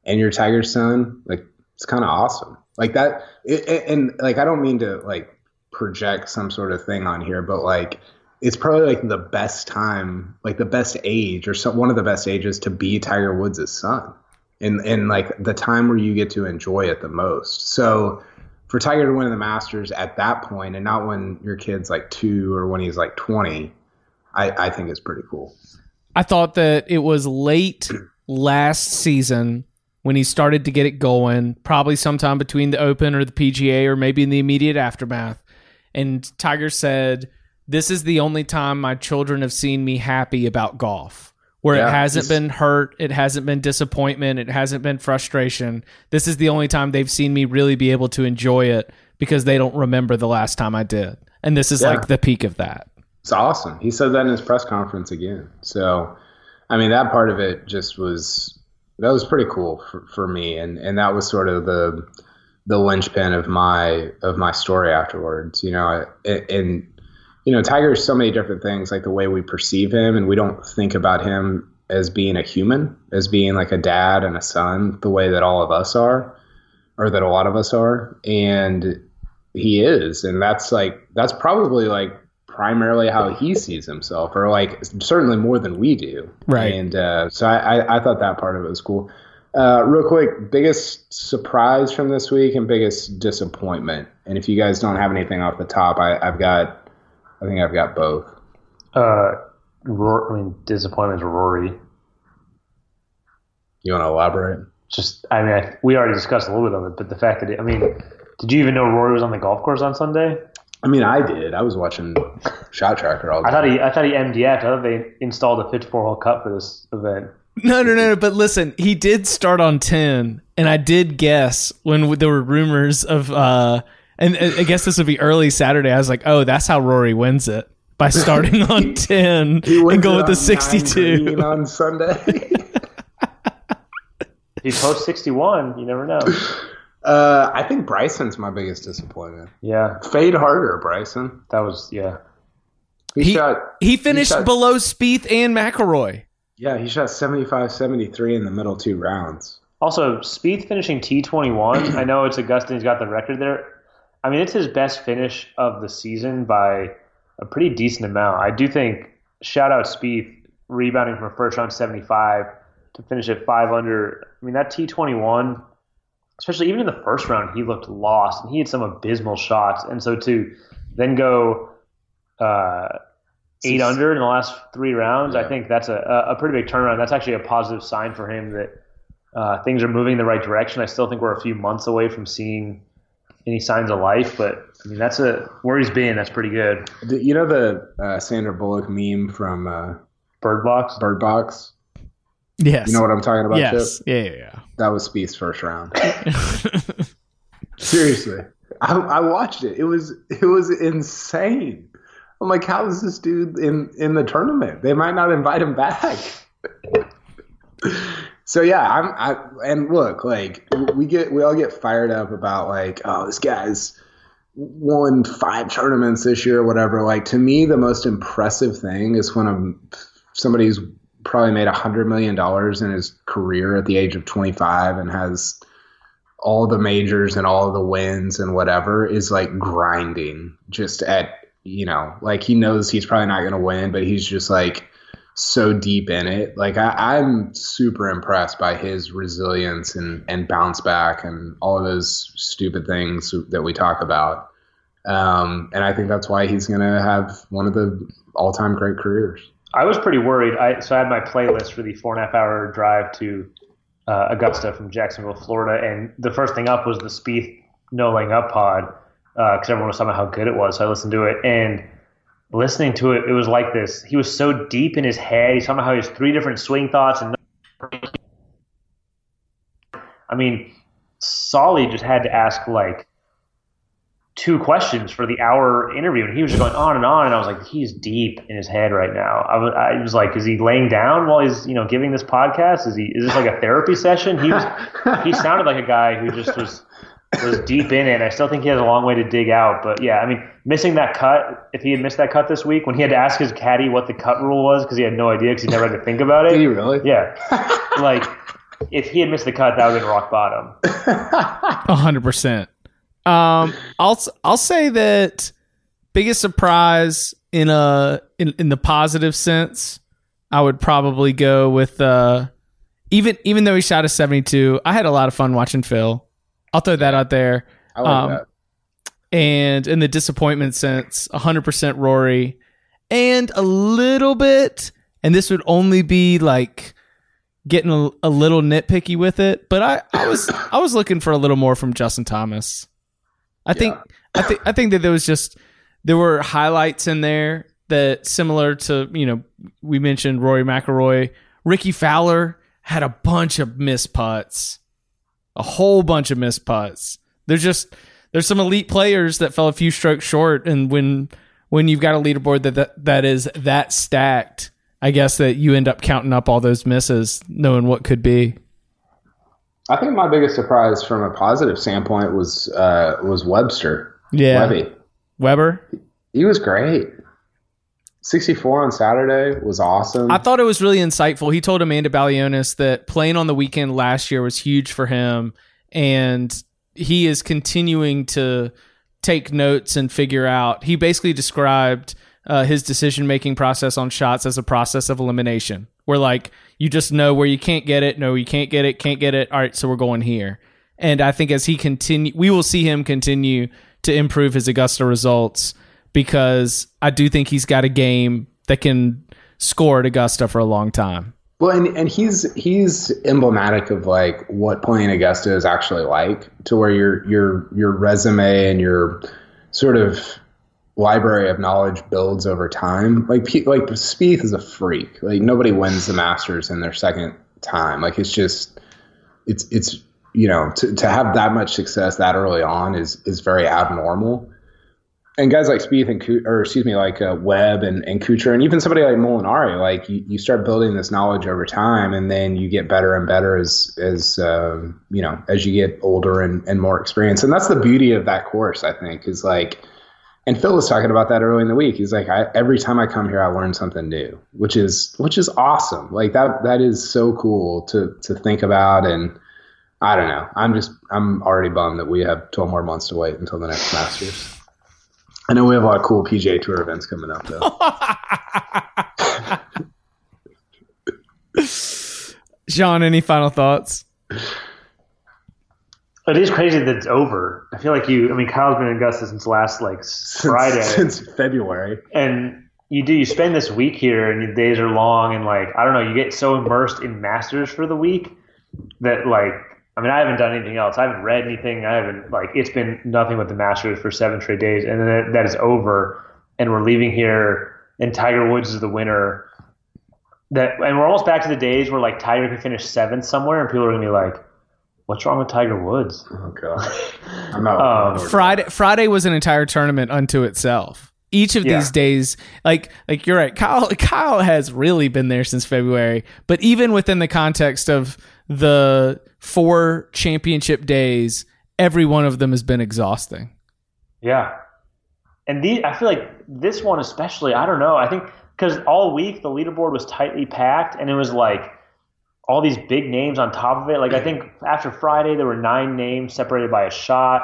and you're tiger's son like it's kind of awesome. Like that it- and like i don't mean to like project some sort of thing on here but like it's probably like the best time like the best age or some, one of the best ages to be tiger woods' son and and like the time where you get to enjoy it the most so for Tiger to win in the Masters at that point and not when your kid's like two or when he's like 20, I, I think is pretty cool. I thought that it was late last season when he started to get it going, probably sometime between the Open or the PGA or maybe in the immediate aftermath. And Tiger said, This is the only time my children have seen me happy about golf. Where Yeah, it hasn't been hurt, it hasn't been disappointment, it hasn't been frustration. This is the only time they've seen me really be able to enjoy it because they don't remember the last time I did. And this is Yeah. like the peak of that. It's awesome. He said that in his press conference again. So, I mean, that part of it just was that was pretty cool for, for me, and and that was sort of the the linchpin of my of my story afterwards. You know, and, you know, Tiger is so many different things, like the way we perceive him, and we don't think about him as being a human, as being like a dad and a son, the way that all of us are, or that a lot of us are, and he is, and that's like that's probably like primarily how he sees himself, or like certainly more than we do. Right. And uh, so I, I, I thought that part of it was cool. Uh, real quick, biggest surprise from this week and biggest disappointment. And if you guys don't have anything off the top, I, I've got, I think I've got both. Uh, Rory, I mean, disappointment to Rory. You want to elaborate? Just, I mean, I, we already discussed a little bit of it, but the fact that, it, I mean, did you even know Rory was on the golf course on Sunday? I mean, I did. I was watching (laughs) Shot Tracker all the I thought he, I thought he MDF'd. I thought they installed a 54 hole cut for this event. No, no, no, no. But listen, he did start on 10, and I did guess when there were rumors of, uh, and I guess this would be early Saturday. I was like, oh, that's how Rory wins it by (laughs) starting on 10 He and wins go with the 62. on Sunday. If he posts 61, you never know. uh, I think Bryson's my biggest disappointment. Yeah, Fade harder, Bryson. that was, yeah. He, He- shot. He finished shot- below Spieth and McIlroy. Yeah, he shot 75, 73 in the middle two rounds. Also, Spieth finishing T21. I know it's Augusta. He's got the record there. I mean, it's his best finish of the season by a pretty decent amount. I do think shout out Spieth rebounding from a first round 75 to finish at five under. I mean, that T21, especially even in the first round, he looked lost and he had some abysmal shots. And so to then go uh, eight under in the last three rounds, I think that's a, a pretty big turnaround. That's actually a positive sign for him that uh, things are moving in the right direction. I still think we're a few months away from seeing any signs of life, but I mean that's a where he's been. That's pretty good. You know the uh, Sandra Bullock meme from uh, Bird Box. Bird Box. Yes. You know what I'm talking about? yes. Chip? Yeah, yeah, yeah. That was Spieth's first round. (laughs) Seriously, I, I watched it. It was it was insane. I'm like, how is this dude in in the tournament? They might not invite him back. (laughs) so yeah, I'm I and look, like we get we all get fired up about like, oh, this guy's won five tournaments this year or whatever. Like to me, the most impressive thing is when a somebody's probably made a hundred million dollars in his career at the age of 25 and has all the majors and all the wins and whatever is like grinding just at you know like he knows he's probably not going to win but he's just like so deep in it. Like I, i'm super impressed by his resilience and and bounce back and all of those stupid things that we talk about. Um, and i think that's why he's going to have one of the all-time great careers. I was pretty worried. I so I had my playlist for the four and a half hour drive to uh, Augusta from Jacksonville, Florida, and the first thing up was the Spieth No Laying Up pod because uh, everyone was talking about how good it was. So I listened to it and listening to it, it was like this. He was so deep in his head. He's talking about how he has three different swing thoughts and. I mean, Solly just had to ask like two questions for the hour interview, and he was just going on and on. And I was like, he's deep in his head right now. I was, I was like, is he laying down while he's, you know, giving this podcast? Is he, is this like a therapy session? He was, he sounded like a guy who just was, was deep in it. I still think he has a long way to dig out, but yeah, I mean, missing that cut. If he had missed that cut this week, when he had to ask his caddy what the cut rule was because he had no idea because he never had to think about it. Did he really? Yeah, like if he had missed the cut, that would have been rock bottom. A hundred percent. Um, I'll I'll say that biggest surprise in a in, in the positive sense, I would probably go with uh even even though he shot a seventy two, I had a lot of fun watching Phil. I'll throw that out there. I like Um, that. And in the disappointment sense, hundred percent Rory, and a little bit, and this would only be like getting a, a little nitpicky with it, but I, I was I was looking for a little more from Justin Thomas. I think I think I think that there was just there were highlights in there that similar to you know we mentioned Rory McIlroy, Rickie Fowler had a bunch of missed putts, a whole bunch of missed putts. There's just there's some elite players that fell a few strokes short, and when when you've got a leaderboard that that, that is that stacked, I guess that you end up counting up all those misses, knowing what could be. I think my biggest surprise from a positive standpoint was uh, was Webster. Yeah, Webby. Weber. He was great. 64 on Saturday was awesome. I thought it was really insightful. He told Amanda Balionis that playing on the weekend last year was huge for him, and he is continuing to take notes and figure out. He basically described uh, his decision making process on shots as a process of elimination, where like you just know where you can't get it, no, you can't get it, can't get it. All right, so we're going here. And I think as he continue, we will see him continue to improve his Augusta results because I do think he's got a game that can score at Augusta for a long time. Well, and, and he's he's emblematic of like what playing Augusta is actually like, to where your your your resume and your sort of library of knowledge builds over time. Like like Spieth is a freak. Like nobody wins the Masters in their second time. Like it's just it's it's you know to to have that much success that early on is is very abnormal. And guys like Spieth and or excuse me, like uh, Webb and, and Kuchar, and even somebody like Molinari, like you, you start building this knowledge over time, and then you get better and better as as um, you know as you get older and, and more experience. And that's the beauty of that course, I think, is like. And Phil was talking about that early in the week. He's like, I, every time I come here, I learn something new, which is which is awesome. Like that that is so cool to to think about and I don't know. I'm just I'm already bummed that we have 12 more months to wait until the next Masters. I know we have a lot of cool PGA Tour events coming up though. (laughs) Sean, any final thoughts? It is crazy that it's over. I feel like you. I mean, Kyle's been in Augusta since last like (laughs) Friday, since February. and you do. You spend this week here, and your days are long, and like I don't know. You get so immersed in Masters for the week that like. I mean, I haven't done anything else. I haven't read anything. I haven't like. It's been nothing but the Masters for seven straight days, and then that, that is over, and we're leaving here, and Tiger Woods is the winner. That and we're almost back to the days where like Tiger could finish seventh somewhere, and people are gonna be like, "What's wrong with Tiger Woods?" Oh god. I'm not. (laughs) Um, looking forward to Friday Friday was an entire tournament unto itself. Each of Yeah. these days, like like you're right, Kyle Kyle has really been there since February. But even within the context of the four championship days, every one of them has been exhausting. Yeah. And the I feel like this one especially, I don't know. I think because all week the leaderboard was tightly packed and it was like all these big names on top of it. Like I think after Friday there were nine names separated by a shot,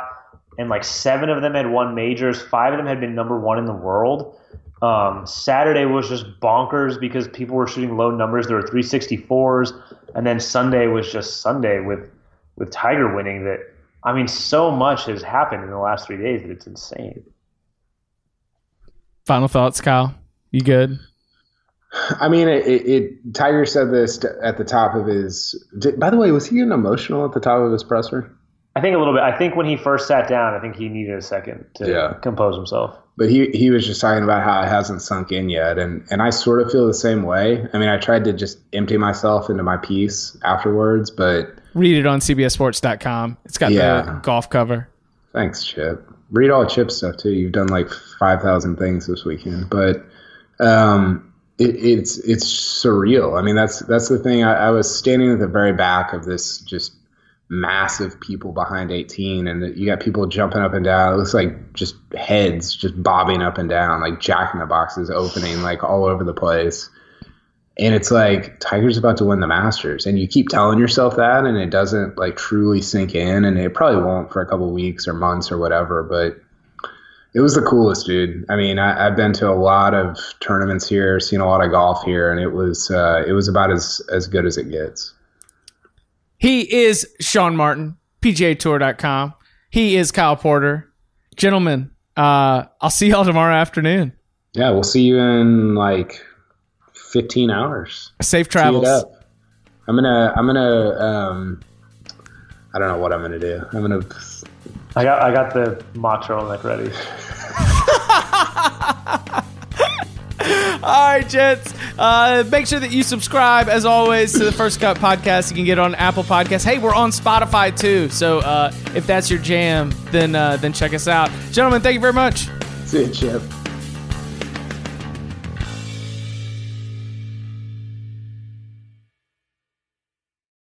and like seven of them had won majors. Five of them had been number one in the world. Um, Saturday was just bonkers because people were shooting low numbers. There were 364s, and then Sunday was just Sunday with with Tiger winning. That I mean, so much has happened in the last three days that it's insane. Final thoughts, Kyle? You good? I mean, it, it, it. Tiger said this at the top of his. Did, by the way, was he getting emotional at the top of his presser? I think a little bit. I think when he first sat down, I think he needed a second to Yeah. compose himself. But he he was just talking about how it hasn't sunk in yet, and and I sort of feel the same way. I mean, I tried to just empty myself into my piece afterwards, but Read it on CBSSports.com. It's got the golf cover. Thanks, Chip. Read all Chip stuff too. You've done like five thousand things this weekend, but um, it, it's it's surreal. I mean, that's that's the thing. I, I was standing at the very back of this just massive people behind 18 and you got people jumping up and down. It looks like just heads just bobbing up and down like jack in the boxes opening like all over the place. And it's like tiger's about to win the masters and you keep telling yourself that and it doesn't like truly sink in and it probably won't for a couple weeks or months or whatever but it was the coolest dude. I mean I, i've been to a lot of tournaments here seen a lot of golf here and it was uh, it was about as as good as it gets He is Sean Martin, PGAtour.com. He is Kyle Porter. Gentlemen, uh, I'll see y'all tomorrow afternoon. yeah we'll see you in like 15 hours Safe Tee it travels. up. i'm gonna i'm gonna um i don't know what i'm gonna do i'm gonna I got I got the mock turtleneck ready. (laughs) (laughs) (laughs) All right, gents. Uh, make sure that you subscribe, as always, to the First Cut podcast. You can get it on Apple Podcasts. Hey, we're on Spotify too. So uh, if that's your jam, then uh, then check us out, gentlemen. Thank you very much. see you chip